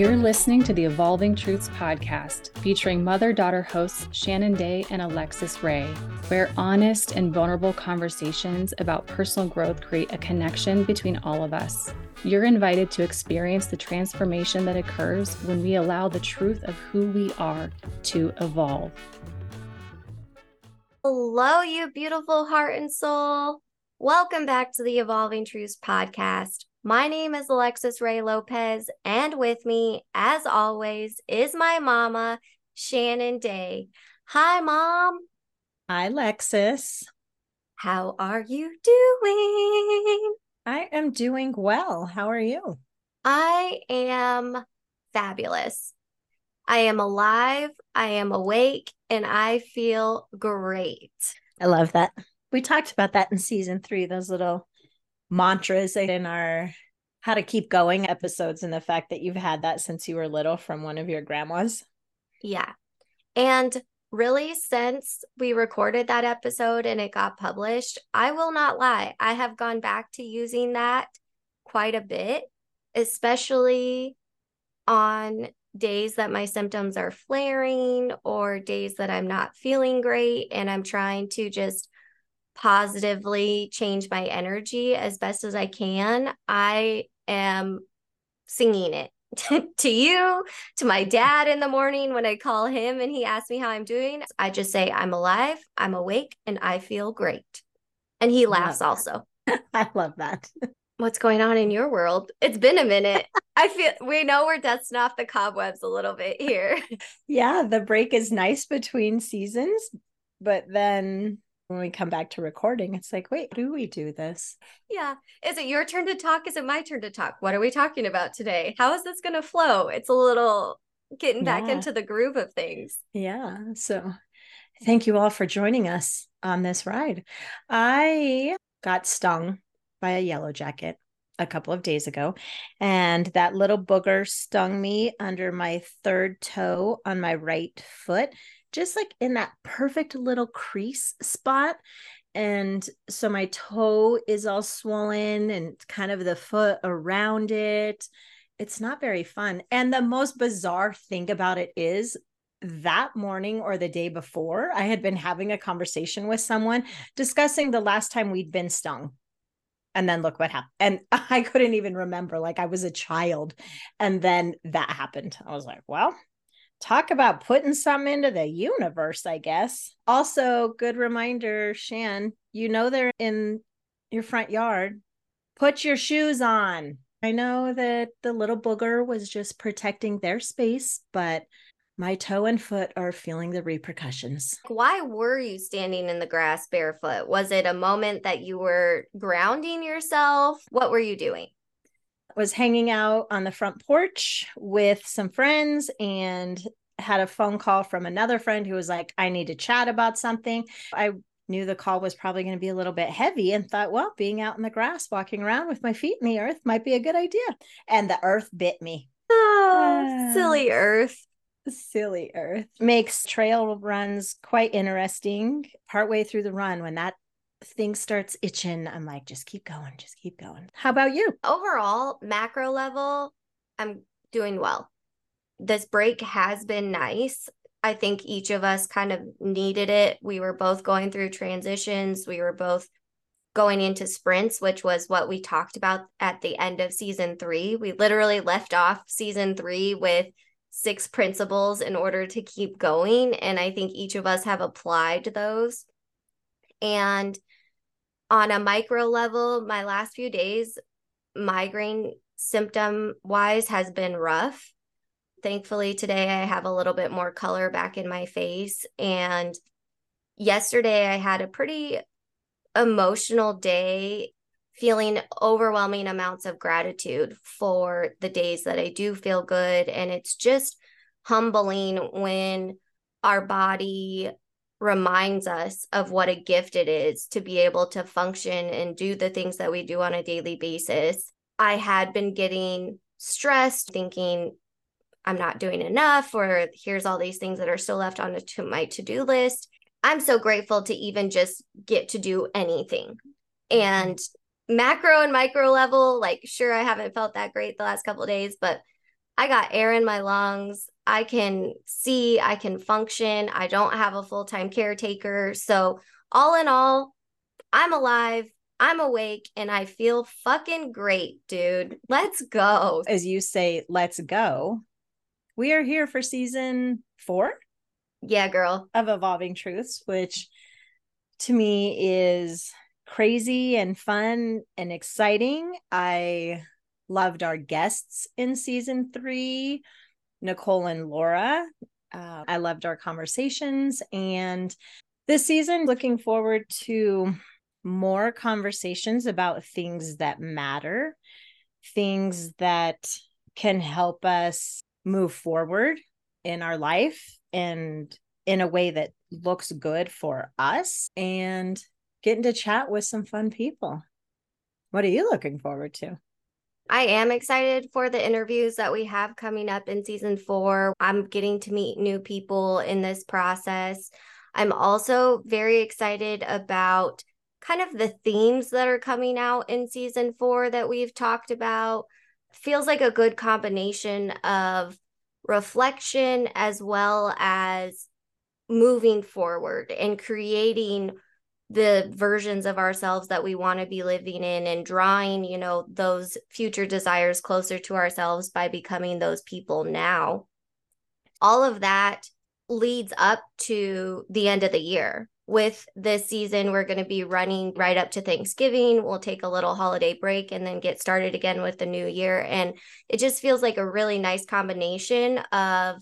You're listening to the Evolving Truths podcast, featuring mother daughter hosts Shannon Day and Alexus Rae, where honest and vulnerable conversations about personal growth create a connection between all of us. You're invited to experience the transformation that occurs when we allow the truth of who we are to evolve. Hello, you beautiful heart and soul. Welcome back to the Evolving Truths podcast. My name is Alexus Rae Lopez, and with me, as always, is my mama, Shannon Day. Hi, Mom. Hi, Alexus. How are you doing? I am doing well. How are you? I am fabulous. I am alive, I am awake, and I feel great. I love that. We talked about that in season three, those little mantras in our how to keep going episodes and the fact that you've had that since you were little from one of your grandmas. Yeah. And really, since we recorded that episode and it got published, I will not lie. I have gone back to using that quite a bit, especially on days that my symptoms are flaring or days that I'm not feeling great and I'm trying to just positively change my energy as best as I can, I am singing it to you, to my dad in the morning when I call him and he asks me how I'm doing. I just say, I'm alive, I'm awake, and I feel great. And he laughs also. I love that. What's going on in your world? It's been a minute. I feel we know we're dusting off the cobwebs a little bit here. Yeah, the break is nice between seasons, but then when we come back to recording, it's like, wait, do we do this? Yeah. Is it your turn to talk? Is it my turn to talk? What are we talking about today? How is this going to flow? It's a little getting back yeah. into the groove of things. Yeah. So thank you all for joining us on this ride. I got stung by a yellow jacket a couple of days ago and that little booger stung me under my third toe on my right foot just like in that perfect little crease spot. And so my toe is all swollen and kind of the foot around it. It's not very fun. And the most bizarre thing about it is that morning or the day before, I had been having a conversation with someone discussing the last time we'd been stung. And then look what happened. And I couldn't even remember, like I was a child. And then that happened. I was like, well, talk about putting something into the universe, I guess. Also, good reminder, Shan, you know they're in your front yard. Put your shoes on. I know that the little booger was just protecting their space, but my toe and foot are feeling the repercussions. Why were you standing in the grass barefoot? Was it a moment that you were grounding yourself? What were you doing? Was hanging out on the front porch with some friends and had a phone call from another friend who was like, I need to chat about something. I knew the call was probably going to be a little bit heavy and thought, well, being out in the grass, walking around with my feet in the earth might be a good idea. And the earth bit me. Oh, uh, silly earth. Silly earth makes trail runs quite interesting. Partway through the run, when that thing starts itching, I'm like, just keep going, just keep going. How about you? Overall, macro level, I'm doing well. This break has been nice. I think each of us kind of needed it. We were both going through transitions. We were both going into sprints, which was what we talked about at the end of season three. We literally left off season three with six principles in order to keep going. And I think each of us have applied those. And on a micro level, my last few days, migraine symptom wise has been rough. Thankfully, today I have a little bit more color back in my face. And yesterday I had a pretty emotional day, feeling overwhelming amounts of gratitude for the days that I do feel good. And it's just humbling when our body reminds us of what a gift it is to be able to function and do the things that we do on a daily basis. I had been getting stressed, thinking I'm not doing enough, or here's all these things that are still left on to my to do list. I'm so grateful to even just get to do anything. And macro and micro level, like, sure, I haven't felt that great the last couple days, but I got air in my lungs. I can see, I can function. I don't have a full time caretaker. So, all in all, I'm alive. I'm awake and I feel fucking great, dude. Let's go. As you say, let's go. We are here for season four. Yeah, girl. Of Evolving Truths, which to me is crazy and fun and exciting. I loved our guests in season three, Nicole and Laura. Uh, I loved our conversations. And this season, looking forward to more conversations about things that matter, things that can help us move forward in our life and in a way that looks good for us and getting to chat with some fun people. What are you looking forward to? I am excited for the interviews that we have coming up in season four. I'm getting to meet new people in this process. I'm also very excited about kind of the themes that are coming out in season four that we've talked about. Feels like a good combination of reflection as well as moving forward and creating the versions of ourselves that we want to be living in and drawing you know those future desires closer to ourselves by becoming those people now. All of that leads up to the end of the year with this season. We're going to be running right up to thanksgiving. We'll take a little holiday break and then get started again with the new year. And it just feels like a really nice combination of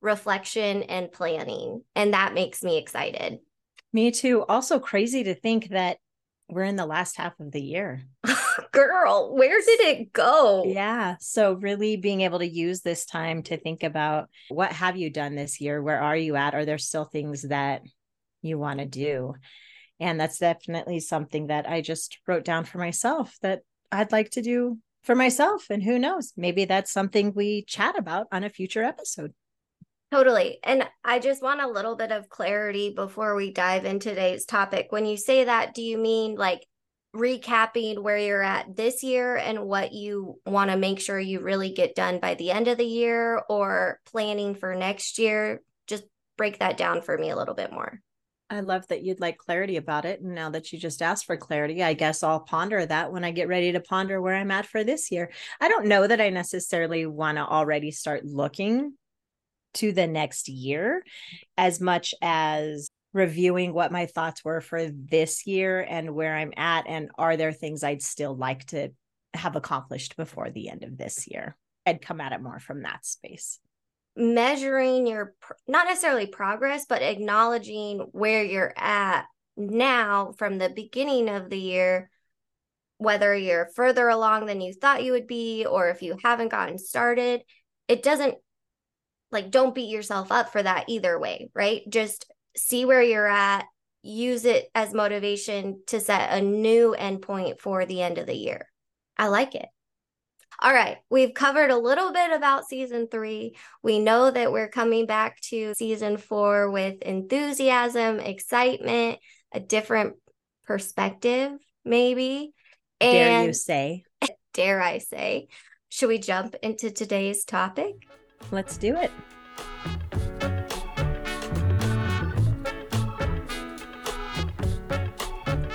reflection and planning. And that makes me excited me too. Also crazy to think that we're in the last half of the year. Girl, where did it go? Yeah. So really being able to use this time to think about what have you done this year? Where are you at? Are there still things that you want to do? And that's definitely something that I just wrote down for myself that I'd like to do for myself. And who knows, maybe that's something we chat about on a future episode. Totally. And I just want a little bit of clarity before we dive into today's topic. When you say that, do you mean like recapping where you're at this year and what you want to make sure you really get done by the end of the year or planning for next year? Just break that down for me a little bit more. I love that you'd like clarity about it. And now that you just asked for clarity, I guess I'll ponder that when I get ready to ponder where I'm at for this year. I don't know that I necessarily want to already start looking to the next year as much as reviewing what my thoughts were for this year and where I'm at and are there things I'd still like to have accomplished before the end of this year. I'd come at it more from that space. Measuring your not necessarily progress, but acknowledging where you're at now from the beginning of the year, whether you're further along than you thought you would be, or if you haven't gotten started, it doesn't like don't beat yourself up for that either way, right? Just see where you're at, use it as motivation to set a new endpoint for the end of the year. I like it. All right, we've covered a little bit about season three. We know that we're coming back to season four with enthusiasm, excitement, a different perspective, maybe. And dare you say? Dare I say? Should we jump into today's topic? Let's do it.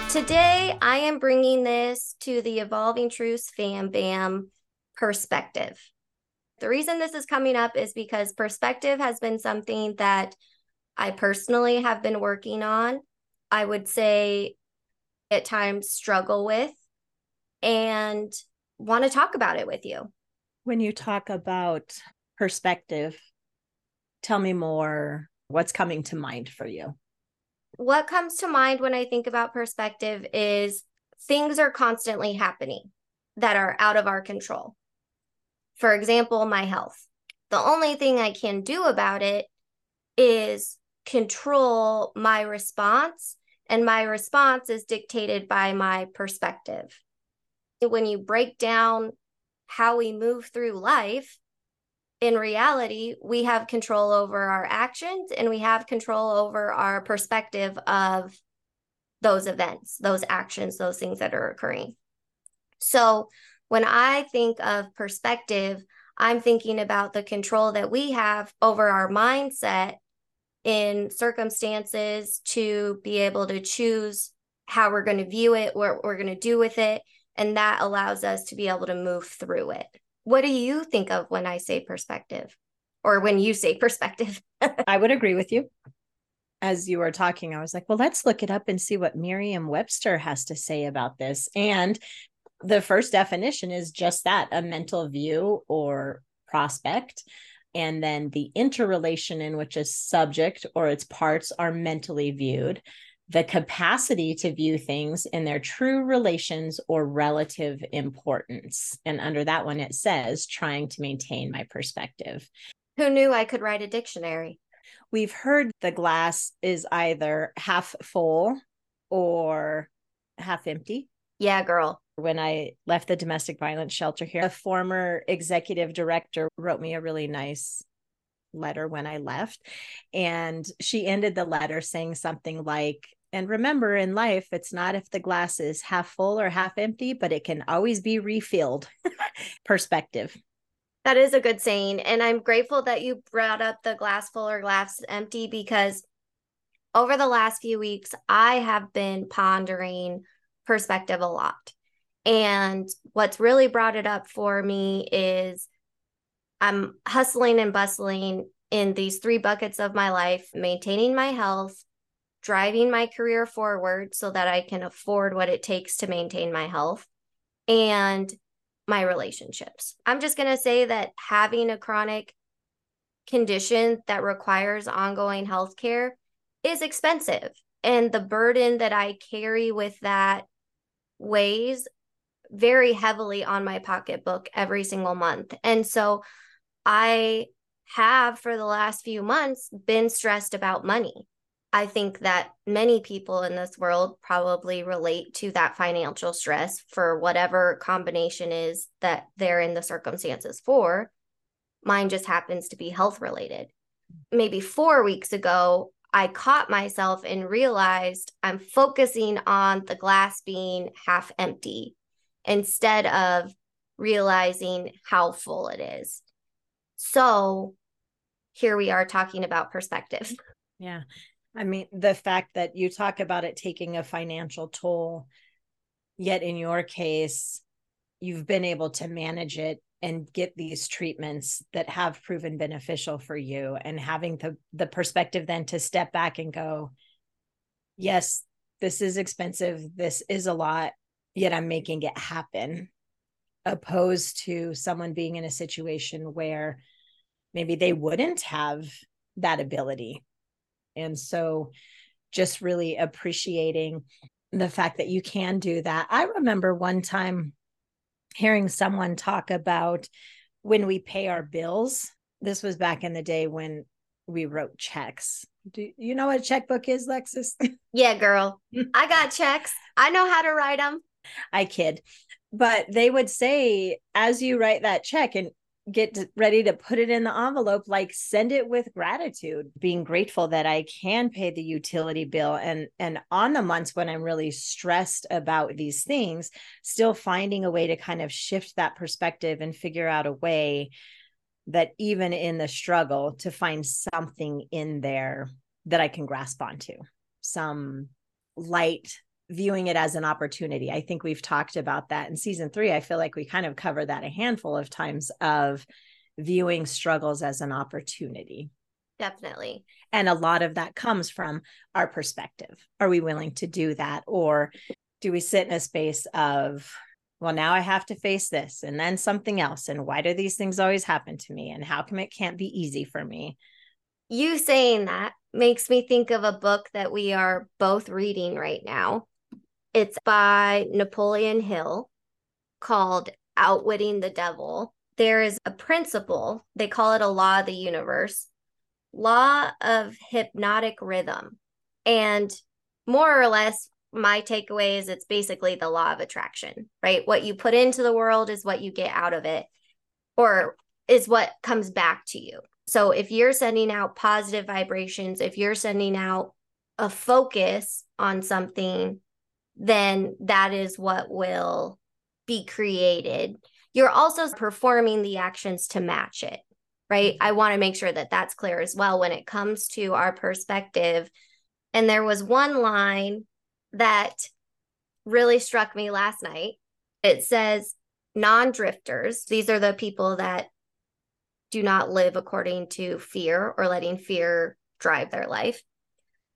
Today, I am bringing this to the Evolving Truths Fam Bam perspective. The reason this is coming up is because perspective has been something that I personally have been working on. I would say at times struggle with and want to talk about it with you. When you talk about perspective, tell me more. What's coming to mind for you? What comes to mind when I think about perspective is things are constantly happening that are out of our control. For example, my health. The only thing I can do about it is control my response, and my response is dictated by my perspective. When you break down how we move through life, in reality, we have control over our actions and we have control over our perspective of those events, those actions, those things that are occurring. So, when I think of perspective, I'm thinking about the control that we have over our mindset in circumstances to be able to choose how we're going to view it, what we're going to do with it. And that allows us to be able to move through it. What do you think of when I say perspective or when you say perspective? I would agree with you. As you were talking, I was like, well, let's look it up and see what Merriam Webster has to say about this. And the first definition is just that a mental view or prospect and then the interrelation in which a subject or its parts are mentally viewed, the capacity to view things in their true relations or relative importance. And under that one, it says trying to maintain my perspective. Who knew I could write a dictionary? We've heard the glass is either half full or half empty. Yeah, girl when I left the domestic violence shelter here. A former executive director wrote me a really nice letter when I left. And she ended the letter saying something like, and remember in life, it's not if the glass is half full or half empty, but it can always be refilled. Perspective. That is a good saying. And I'm grateful that you brought up the glass full or glass empty because over the last few weeks, I have been pondering perspective a lot. And what's really brought it up for me is I'm hustling and bustling in these three buckets of my life maintaining my health, driving my career forward so that I can afford what it takes to maintain my health, and my relationships. I'm just going to say that having a chronic condition that requires ongoing health care is expensive. And the burden that I carry with that weighs very heavily on my pocketbook every single month. And so I have for the last few months been stressed about money. I think that many people in this world probably relate to that financial stress for whatever combination is that they're in the circumstances for. Mine just happens to be health related. Maybe four weeks ago, I caught myself and realized I'm focusing on the glass being half empty instead of realizing how full it is. So here we are talking about perspective. Yeah. I mean, the fact that you talk about it taking a financial toll, yet in your case, you've been able to manage it and get these treatments that have proven beneficial for you and having the the perspective then to step back and go yes this is expensive this is a lot yet I'm making it happen, opposed to someone being in a situation where maybe they wouldn't have that ability. And so just really appreciating the fact that you can do that. I remember one time hearing someone talk about when we pay our bills. This was back in the day when we wrote checks. Do you know what a checkbook is, Lexus? Yeah, girl. I got checks. I know how to write them. I kid. But they would say, as you write that check and get ready to put it in the envelope, like send it with gratitude, being grateful that I can pay the utility bill. And and on the months when I'm really stressed about these things, still finding a way to kind of shift that perspective and figure out a way that even in the struggle to find something in there that I can grasp onto, some light viewing it as an opportunity. I think we've talked about that in season three. I feel like we kind of cover that a handful of times of viewing struggles as an opportunity. Definitely. And a lot of that comes from our perspective. Are we willing to do that? Or do we sit in a space of, well, now I have to face this and then something else? And why do these things always happen to me? And how come it can't be easy for me? You saying that makes me think of a book that we are both reading right now. It's by Napoleon Hill called Outwitting the Devil. There is a principle, they call it a law of the universe, law of hypnotic rhythm. And more or less, my takeaway is it's basically the law of attraction, right? What you put into the world is what you get out of it, or is what comes back to you. So if you're sending out positive vibrations, if you're sending out a focus on something, then that is what will be created. you're also performing the actions to match it, right? Mm-hmm. I want to make sure that that's clear as well when it comes to our perspective. And there was one line that really struck me last night. It says, non drifters, these are the people that do not live according to fear or letting fear drive their life.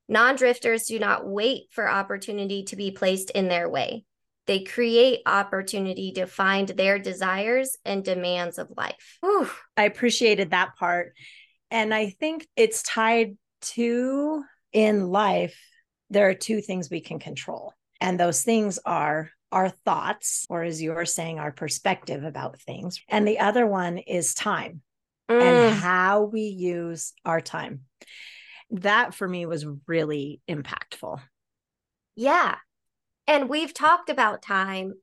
Non drifters do not wait for opportunity to be placed in their way. They create opportunity to find their desires and demands of life. Whew, I appreciated that part. And I think it's tied to in life, there are two things we can control. And those things are our thoughts, or as you were saying, our perspective about things. And the other one is time mm. and how we use our time. That for me was really impactful. Yeah. And we've talked about time.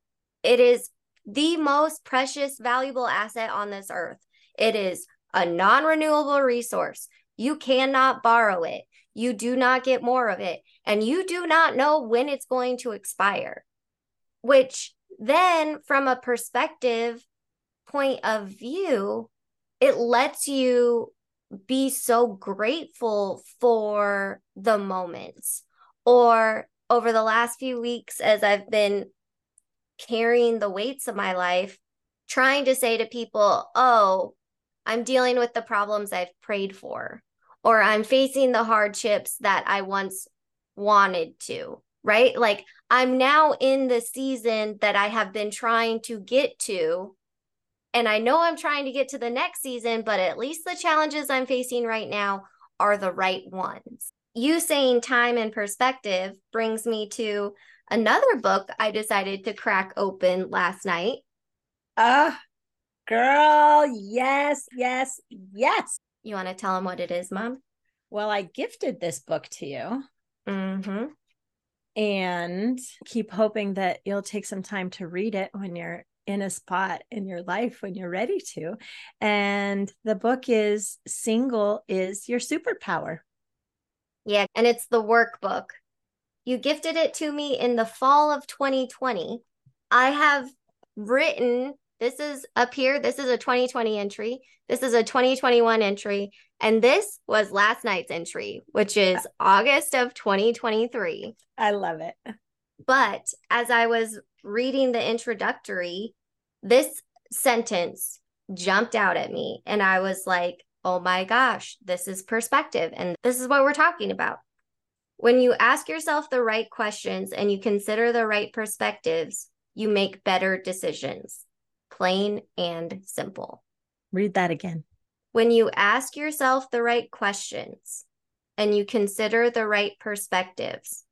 It is the most precious, valuable asset on this earth. It is a non renewable resource. You cannot borrow it. You do not get more of it. And you do not know when it's going to expire, which then, from a perspective point of view, it lets you be so grateful for the moments or over the last few weeks as I've been carrying the weights of my life, trying to say to people, oh, I'm dealing with the problems I've prayed for, or I'm facing the hardships that I once wanted to, right? Like I'm now in the season that I have been trying to get to. And I know I'm trying to get to the next season, but at least the challenges I'm facing right now are the right ones you saying time and perspective brings me to another book I decided to crack open last night. Ah, uh, girl, yes, yes, yes. You want to tell them what it is, Mom? Well, I gifted this book to you. Mm-hmm. And keep hoping that you'll take some time to read it when you're in a spot in your life when you're ready to. And the book is Single is Your Superpower. Yeah, and it's the workbook. You gifted it to me in the fall of 2020. I have written this is up here. This is a 2020 entry. This is a 2021 entry. And this was last night's entry, which is August of 2023. I love it. But as I was reading the introductory, this sentence jumped out at me. And I was like, oh my gosh, this is perspective. And this is what we're talking about. When you ask yourself the right questions and you consider the right perspectives, you make better decisions. Plain and simple. Read that again. When you ask yourself the right questions and you consider the right perspectives,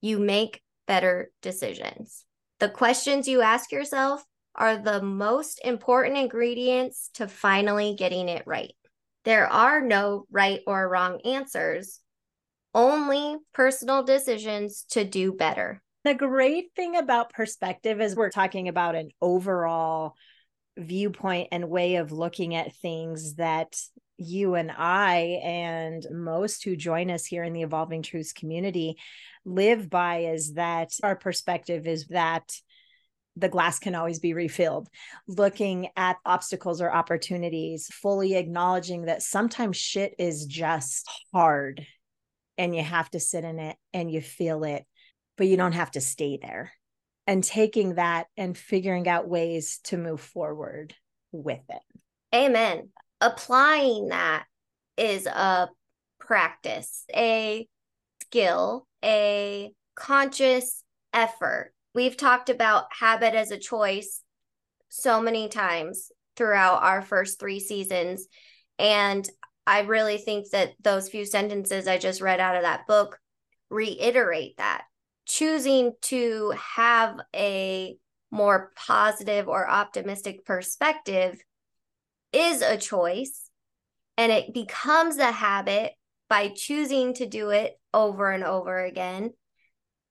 you make better decisions. The questions you ask yourself are the most important ingredients to finally getting it right. There are no right or wrong answers, only personal decisions to do better. The great thing about perspective is we're talking about an overall viewpoint and way of looking at things that you and I and most who join us here in the Evolving Truths community live by is that our perspective is that the glass can always be refilled, looking at obstacles or opportunities, fully acknowledging that sometimes shit is just hard and you have to sit in it and you feel it, but you don't have to stay there. And taking that and figuring out ways to move forward with it. Amen. Applying that is a practice, a skill, a conscious effort we've talked about habit as a choice so many times throughout our first three seasons. And I really think that those few sentences I just read out of that book reiterate that. Choosing to have a more positive or optimistic perspective is a choice, and it becomes a habit by choosing to do it over and over again.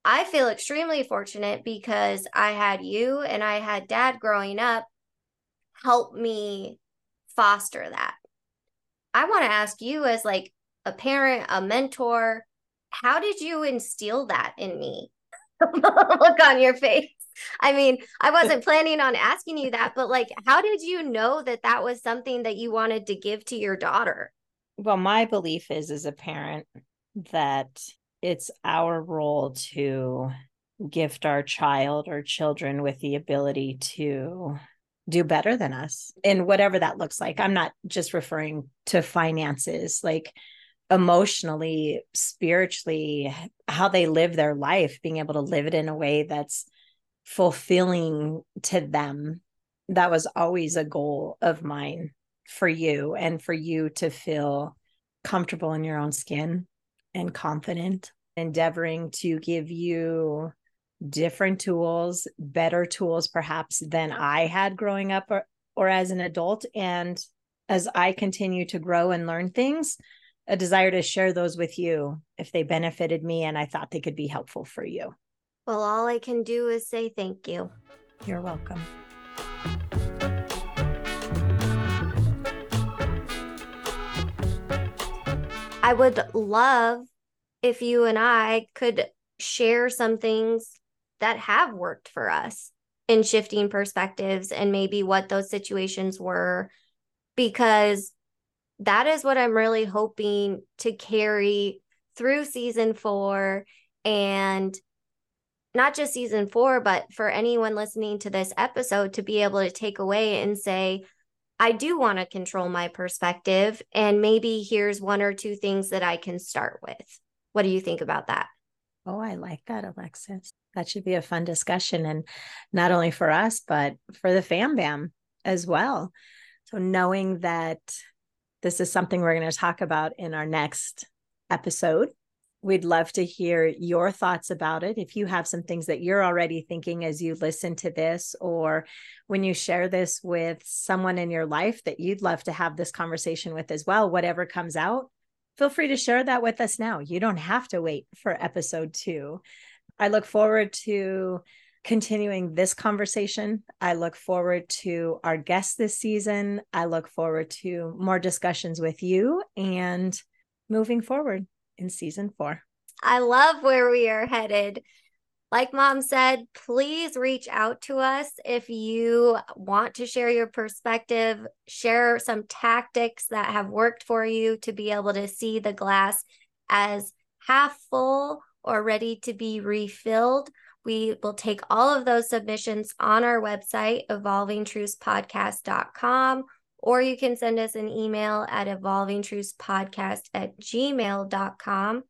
I feel extremely fortunate because I had you and I had dad growing up help me foster that. I want to ask you as like a parent, a mentor, how did you instill that in me? Look on your face. I mean, I wasn't planning on asking you that, but like, how did you know that that was something that you wanted to give to your daughter? Well, my belief is as a parent that it's our role to gift our child or children with the ability to do better than us and whatever that looks like. I'm not just referring to finances, like emotionally, spiritually, how they live their life, being able to live it in a way that's fulfilling to them. That was always a goal of mine for you and for you to feel comfortable in your own skin and confident, endeavoring to give you different tools, better tools perhaps than I had growing up or, or as an adult. And as I continue to grow and learn things, a desire to share those with you if they benefited me and I thought they could be helpful for you. Well, all I can do is say thank you. You're welcome. I would love if you and I could share some things that have worked for us in shifting perspectives and maybe what those situations were because that is what I'm really hoping to carry through season 4 and not just season 4 but for anyone listening to this episode to be able to take away and say I do want to control my perspective and maybe here's one or two things that I can start with. What do you think about that? Oh, I like that, Alexus. That should be a fun discussion. And not only for us, but for the fam bam as well. So, knowing that this is something we're going to talk about in our next episode, we'd love to hear your thoughts about it. If you have some things that you're already thinking as you listen to this, or when you share this with someone in your life that you'd love to have this conversation with as well, whatever comes out, feel free to share that with us now. You don't have to wait for episode two. I look forward to continuing this conversation. I look forward to our guests this season. I look forward to more discussions with you and moving forward in season four. I love where we are headed. Like mom said, please reach out to us if you want to share your perspective, share some tactics that have worked for you to be able to see the glass as half full or ready to be refilled. We will take all of those submissions on our website, evolvingtruthspodcast.com, or you can send us an email at evolvingtruthspodcast at gmail.com.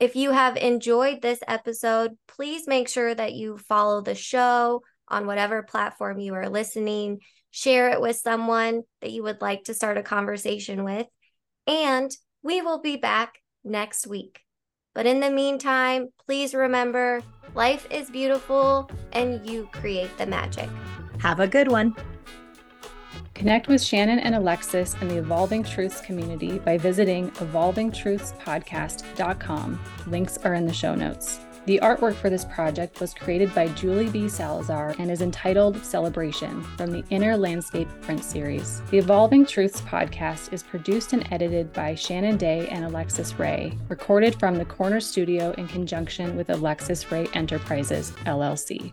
If you have enjoyed this episode, please make sure that you follow the show on whatever platform you are listening. Share it with someone that you would like to start a conversation with. And we will be back next week. But in the meantime, please remember life is beautiful and you create the magic. Have a good one. Connect with Shannon and Alexus in the Evolving Truths community by visiting evolvingtruthspodcast.com. Links are in the show notes. The artwork for this project was created by Julie B. Salazar and is entitled Celebration from the Inner Landscape print series. The Evolving Truths podcast is produced and edited by Shannon Day and Alexus Rae, recorded from the Corner Studio in conjunction with Alexus Rae Enterprises, LLC.